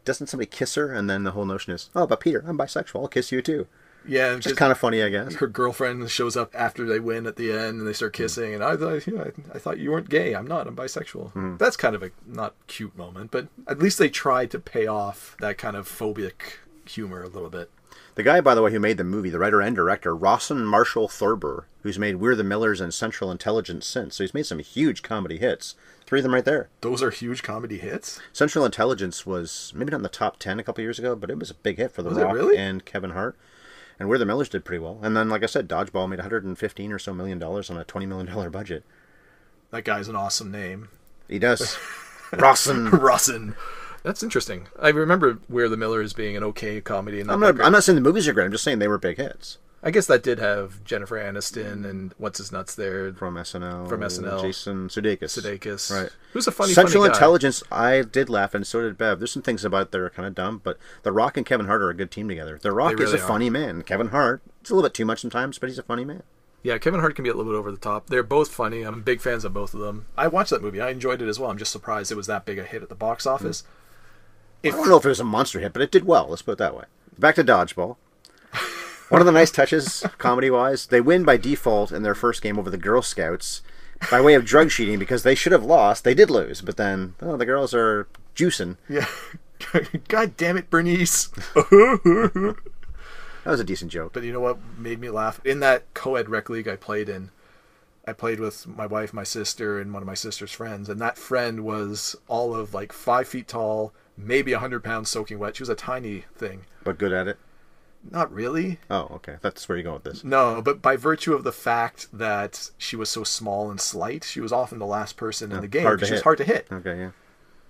Doesn't somebody kiss her, and then the whole notion is, oh, but Peter, I'm bisexual. I'll kiss you too. Yeah, Which is kind of funny, I guess. her girlfriend shows up after they win at the end and they start hmm. kissing and I thought yeah, I, I thought you weren't gay. I'm not. I'm bisexual. Hmm. That's kind of a not cute moment, but at least they tried to pay off that kind of phobic humor a little bit. The guy, by the way, who made the movie, the writer and director, Rawson Marshall Thurber, who's made We're the Millers and Central Intelligence since. So he's made some huge comedy hits. Three of them right there. Those are huge comedy hits. Central Intelligence was maybe not in the top 10 a couple years ago, but it was a big hit for The Was Rock really? and Kevin Hart. And We're the Millers did pretty well. And then, like I said, Dodgeball made 115 or so million dollars on a $20 million budget. That guy's an awesome name. He does. <laughs> Rawson. Russin. That's interesting. I remember We're the Millers being an okay comedy. And not I'm not. I'm not saying the movies are great. I'm just saying they were big hits. I guess that did have Jennifer Aniston and what's his nuts there, From SNL. From SNL. Jason Sudeikis. Sudeikis. Right. Who's a funny Central funny guy. Intelligence, I did laugh, and so did Bev. There's some things about that are kind of dumb, but The Rock and Kevin Hart are a good team together. The Rock is a are. funny man. Kevin Hart, it's a little bit too much sometimes, but he's a funny man. Yeah, Kevin Hart can be a little bit over the top. They're both funny. I'm big fans of both of them. I watched that movie. I enjoyed it as well. I'm just surprised it was that big a hit at the box hmm. office. I don't know if it was a monster hit, but it did well. Let's put it that way. Back to Dodgeball. One of the nice touches, comedy wise, they win by default in their first game over the Girl Scouts by way of drug cheating because they should have lost. They did lose, but then oh, the girls are juicing. Yeah. <laughs> God damn it, Bernice. <laughs> That was a decent joke. But you know what made me laugh? In that co-ed rec league I played in, I played with my wife, my sister, and one of my sister's friends, and that friend was all of like five feet tall, maybe a hundred pounds soaking wet. She was a tiny thing. But good at it. Not really. Oh, okay. That's where you're going with this. No, but by virtue of the fact that she was so small and slight, she was often the last person in oh, the game. hard she was hard to hit. Okay, yeah.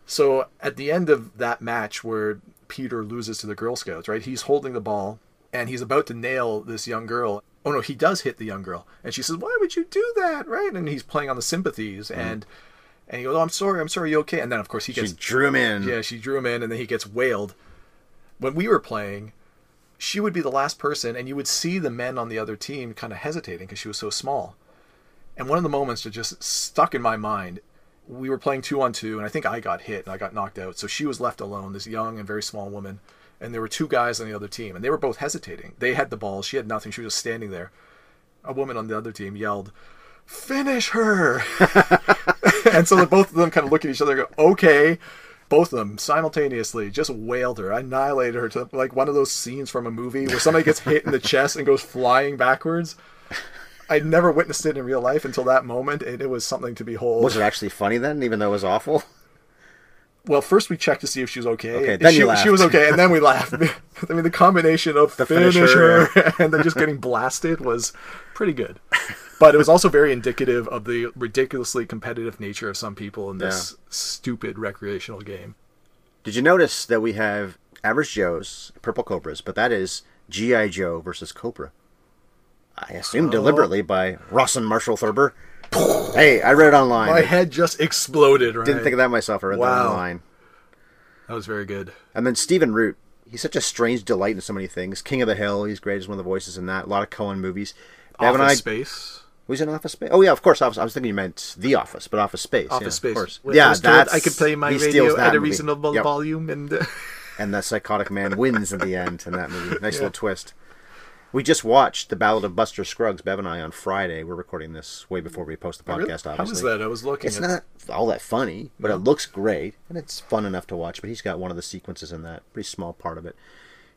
So at the end of that match where Peter loses to the Girl Scouts, right? He's holding the ball and he's about to nail this young girl. Oh no, he does hit the young girl. And she says, "Why would you do that?" right? And he's playing on the sympathies mm-hmm. and and he goes, "Oh, I'm sorry. I'm sorry. You okay?" And then of course he gets She drew him in. yeah, she drew him in and then he gets wailed. When we were playing, she would be the last person and you would see the men on the other team kind of hesitating because she was so small. And one of the moments that just stuck in my mind, we were playing two on two, and I think I got hit and I got knocked out. So she was left alone, this young and very small woman, and there were two guys on the other team, and they were both hesitating. They had the ball, she had nothing, she was just standing there. A woman on the other team yelled, "Finish her!" <laughs> and so both of them kind of look at each other, and go, "Okay." Both of them simultaneously just wailed her, annihilated her to like one of those scenes from a movie where somebody gets hit in the <laughs> chest and goes flying backwards. I'd never witnessed it in real life until that moment, and it was something to behold. Was it actually funny then, even though it was awful? Well, first we checked to see if she was okay. Okay, then she, you laughed. she was okay, and then we laughed. <laughs> I mean, the combination of The finish finisher. her <laughs> and then just getting blasted was pretty good. But it was also very indicative of the ridiculously competitive nature of some people in this stupid recreational game. Did you notice that we have Average Joe's Purple Cobras, but that is G.I. Joe versus Cobra? I assume oh. deliberately by Rawson Marshall Thurber. hey, I read it online. My head just exploded. Right? Didn't think of that myself. I read that Wow. online. That was very good. And then Stephen Root. He's such a strange delight in so many things. King of the Hill. He's great as one of the voices in that. A lot of Coen movies. Office and I. Space. Was it Office Space? Oh yeah, of course. Office. I was thinking you meant The Office, but Office Space. Office yeah, Space. Of course. When yeah, I that's. I could play my radio at a movie. reasonable Yep. volume, and uh, <laughs> and the psychotic man <laughs> wins in the end in that movie. Nice little twist. We just watched the Ballad of Buster Scruggs, Bev and I, on Friday. We're recording this way before we post the podcast. Really? Obviously, how was that? I was looking. It's at, not all that funny, but it looks great and it's fun enough to watch. But he's got one of the sequences in that pretty small part of it.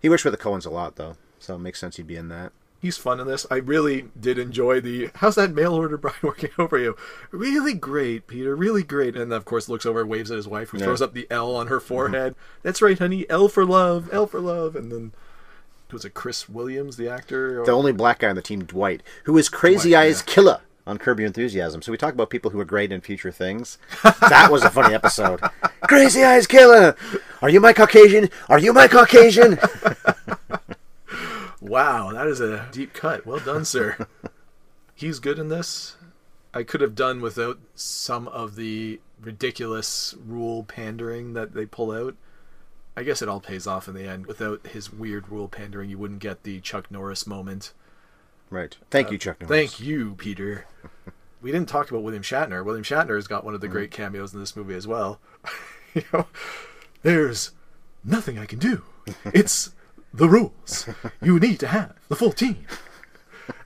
He works with the Coens a lot, though, so it makes sense he'd be in that. He's fun in this. I really did enjoy the. How's that mail order <laughs> bride working over you? Really great, Peter. Really great. And of course, looks over, waves at his wife, who Yeah. throws up the L on her mm-hmm. forehead. That's right, honey. L for love. L for love. And then was it Chris Williams, the actor? Or- The only black guy on the team, Dwight, who is Crazy Dwight, Eyes yeah. Killer on Curb Your Enthusiasm. So we talk about people who are great in future things. That was a funny episode. <laughs> Crazy Eyes Killer! Are you my Caucasian? Are you my Caucasian? <laughs> Wow, that is a deep cut. Well done, sir. <laughs> He's good in this. I could have done without some of the ridiculous rule pandering that they pull out. I guess it all pays off in the end. Without his weird rule pandering, you wouldn't get the Chuck Norris moment. Right. Thank you, Chuck Norris. Uh, Thank you, Peter. <laughs> we didn't talk about William Shatner. William Shatner has got one of the great cameos in this movie as well. <laughs> you know, there's nothing I can do. It's the rules. You need to have the full team.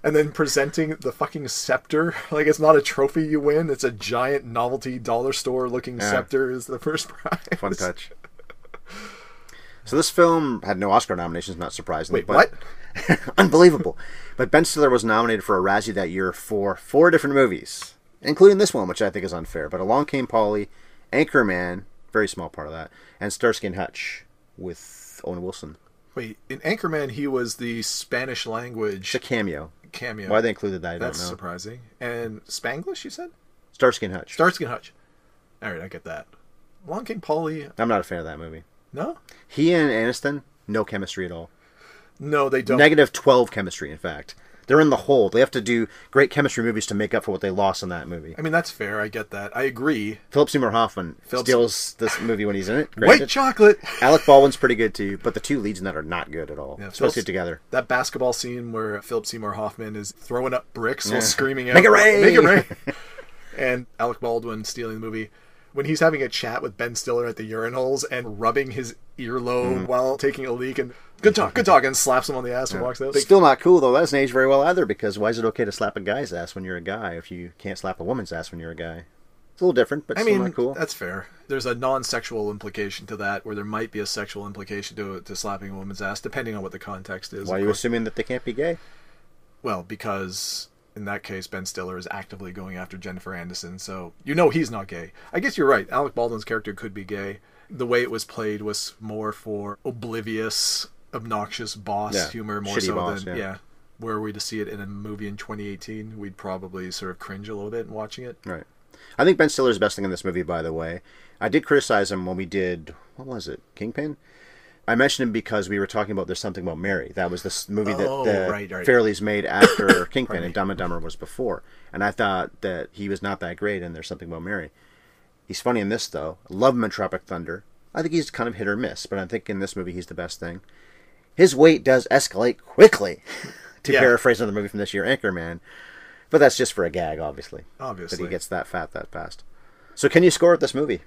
And then presenting the fucking scepter, like it's not a trophy you win, it's a giant novelty dollar store looking Yeah. scepter is the first prize. Fun touch. So this film had no Oscar nominations, not surprisingly. Wait, but what? <laughs> Unbelievable. But Ben Stiller was nominated for a Razzie that year for four different movies, including this one, which I think is unfair. But Along Came Polly, Anchorman, very small part of that, and Starsky and Hutch with Owen Wilson. Wait, in Anchorman he was the Spanish language It's a cameo. cameo. Why they included that, I That's don't know. surprising. And Spanglish, you said? Starsky and Hutch. Starsky and Hutch. All right, I get that. Along Came Polly. I'm not a fan of that movie. No, He and Aniston, no chemistry at all. no, they don't. Negative 12 chemistry, in fact. They're in the hole. They have to do great chemistry movies to make up for what they lost in that movie. I mean, that's fair. I get that. I agree. Philip Seymour Hoffman Philip- steals this movie when he's in it. White chocolate. <laughs> Alec Baldwin's pretty good too, but the two leads in that are not good at all. Yeah, Especially together. That basketball scene where Philip Seymour Hoffman is throwing up bricks Yeah. while screaming out, Make it rain! Make it rain!" <laughs> and Alec Baldwin stealing the movie. When he's having a chat with Ben Stiller at the urinals and rubbing his earlobe Mm. while taking a leak, and good talk, good talk, and slaps him on the ass and walks out. Still not cool though. That doesn't age very well either because why is it okay to slap a guy's ass when you're a guy if you can't slap a woman's ass when you're a guy? It's a little different, but I still mean, not cool. that's fair. There's a non-sexual implication to that, where there might be a sexual implication to to slapping a woman's ass, depending on what the context is. Why are you course. assuming that they can't be gay? Well, because in that case, Ben Stiller is actively going after Jennifer Anderson, so you know he's not gay. I guess you're right. Alec Baldwin's character could be gay. The way it was played was more for oblivious, obnoxious boss Yeah, humor, more shitty so boss, than yeah. yeah. Were we to see it in a movie in 2018, we'd probably sort of cringe a little bit in watching it. Right. I think Ben Stiller's best thing in this movie, by the way. I did criticize him when we did what was it, Kingpin? I mentioned him because we were talking about There's Something About Mary. That was this movie that Oh, the right, right. Farrellys made after <coughs> Kingpin, and. Dumb and Dumber was before. And I thought that he was not that great in There's Something About Mary. He's funny in this though. Love him in Tropic Thunder. I think he's kind of hit or miss, but I think in this movie he's the best thing. His weight does escalate quickly, <laughs> to Yeah. paraphrase another movie from this year, Anchorman. But that's just for a gag, obviously. Obviously. That he gets that fat that fast. So can you score at this movie?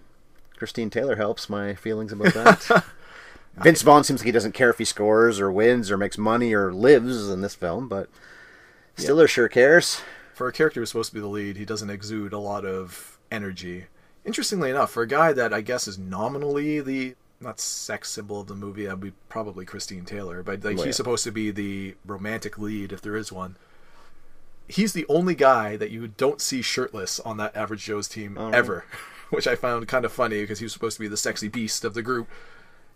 Christine Taylor helps my feelings about that. <laughs> Vince Vaughn seems like he doesn't care if he scores or wins or makes money or lives in this film, but Stiller sure cares. for a character who's supposed to be the lead, he doesn't exude a lot of energy. Interestingly enough, for a guy that I guess is nominally the not sex symbol of the movie, that would be probably Christine Taylor, but like yeah. he's supposed to be the romantic lead if there is one. He's the only guy that you don't see shirtless on that Average Joe's team Oh, ever, <laughs> which I found kind of funny because he was supposed to be the sexy beast of the group.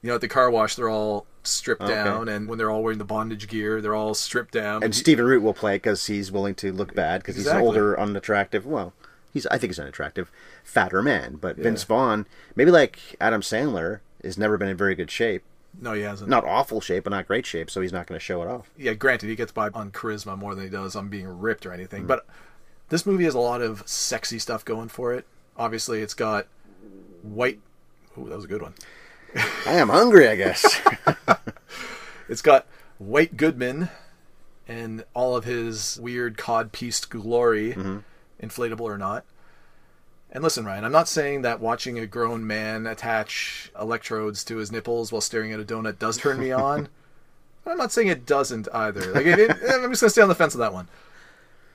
You know, at the car wash, they're all stripped Okay. down, and when they're all wearing the bondage gear, they're all stripped down. And he- Stephen Root will play because he's willing to look bad because he's an older, unattractive. Well, he's I think he's unattractive, fatter man. But Vince Vaughn, maybe like Adam Sandler, has never been in very good shape. no, he hasn't. Not awful shape, but not great shape. So he's not going to show it off. yeah, granted, he gets by on charisma more than he does on being ripped or Mm. anything. But this movie has a lot of sexy stuff going for it. Obviously, it's got white. Ooh, that was a good one. I am hungry, I guess. <laughs> <laughs> It's got White Goodman and all of his weird cod pieced glory, Mm-hmm. inflatable or not. And listen, Ryan, I'm not saying that watching a grown man attach electrodes to his nipples while staring at a donut does turn me <laughs> on. I'm not saying it doesn't either. Like, it, it- <laughs> I'm just gonna stay on the fence with that one.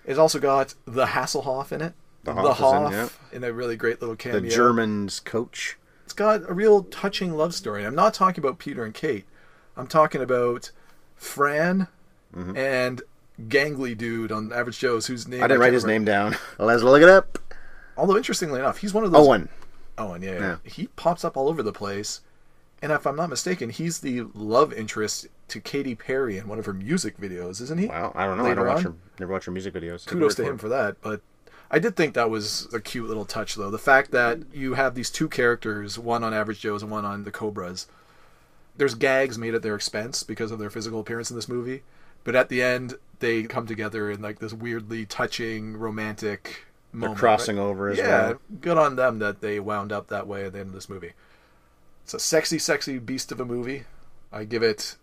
It's also got the Hasselhoff in it. The Hoff is in, yeah. in a really great little cameo. the German's coach. It's got a real touching love story. I'm not talking about Peter and Kate. I'm talking about Fran and gangly dude on Average Joe's whose name Mm-hmm. I didn't write his remember. name down. <laughs> Let's look it up. Although interestingly enough, he's one of those Owen. Owen, yeah, yeah. Yeah. He pops up all over the place. And if I'm not mistaken, he's the love interest to Katy Perry in one of her music videos, isn't he? Wow, I don't know. I don't watch on? her. Never watch her music videos. kudos to him for that. But I did think that was a cute little touch, though. The fact that you have these two characters, one on Average Joe's and one on the Cobras. There's gags made at their expense because of their physical appearance in this movie, but at the end they come together in like this weirdly touching, romantic moment. crossing right? over as yeah, well. good on them that they wound up that way at the end of this movie. It's a sexy, sexy beast of a movie. I give it.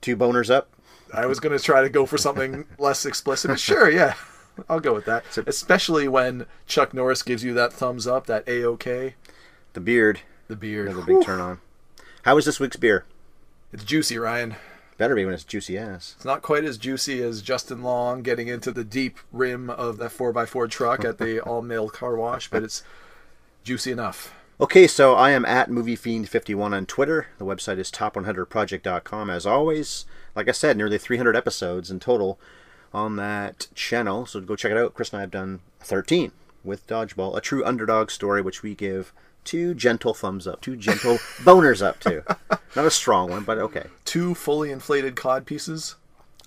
Two boners up. I was going to try to go for something <laughs> less explicit, but sure, yeah, <laughs> I'll go with that. Especially when Chuck Norris gives you that thumbs up, that a okay, The beard. the beard. Another big turn on. How was this week's beer? It's juicy, Ryan. Better be when it's juicy ass. It's not quite as juicy as Justin Long getting into the deep rim of that 4x4 truck at the <laughs> all male car wash, but it's juicy enough. Okay, so I am at MovieFiend51 on Twitter. The website is top100project.com as always. Like I said, nearly 300 episodes in total on that channel, so go check it out. Chris and I have done 13 with Dodgeball, a true underdog story, which we give two gentle thumbs up, two gentle boners up to. <laughs> Not a strong one, but okay. Two fully inflated cod pieces.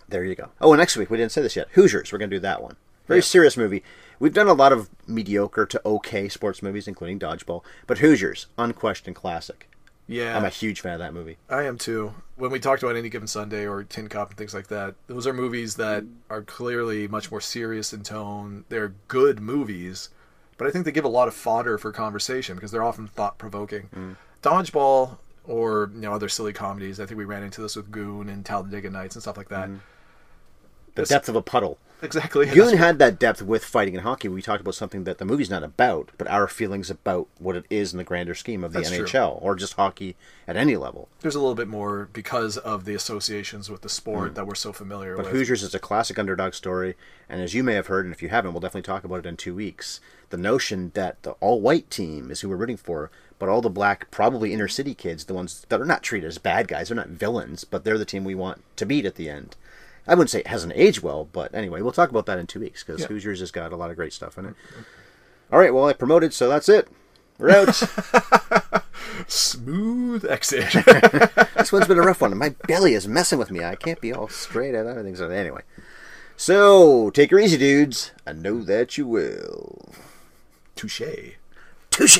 There you go. Oh, and next week, we didn't say this yet. Hoosiers, we're going to do that one. Very Yeah. serious movie. We've done a lot of mediocre to okay sports movies, including Dodgeball, but Hoosiers, unquestioned classic. Yeah, I'm a huge fan of that movie. I am too. When we talked about Any Given Sunday or Tin Cup and things like that, those are movies that are clearly much more serious in tone. They're good movies, but I think they give a lot of fodder for conversation because they're often thought provoking. Mm. Dodgeball or you know other silly comedies. I think we ran into this with Goon and Talladega Nights and stuff like that. The This- depth of a puddle. Exactly. Goon had that depth with fighting and hockey. We talked about something that the movie's not about, but our feelings about what it is in the grander scheme of the That's true. NHL or just hockey at any level. There's a little bit more because of the associations with the sport mm. that we're so familiar But with. But Hoosiers is a classic underdog story, and as you may have heard, and if you haven't, we'll definitely talk about it in two weeks. The notion that the all-white team is who we're rooting for, but all the black, probably inner-city kids, the ones that are not treated as bad guys, they're not villains, but they're the team we want to beat at the end. I wouldn't say it hasn't aged well, but anyway, we'll talk about that in two weeks because Yeah. Hoosiers has got a lot of great stuff in it. All right, well, I promoted, so that's it. We're out. <laughs> Smooth exit. <laughs> this one's been a rough one. My belly is messing with me. I can't be all straight at everything. So anyway, so take her easy, dudes. I know that you will. Touche. Touche.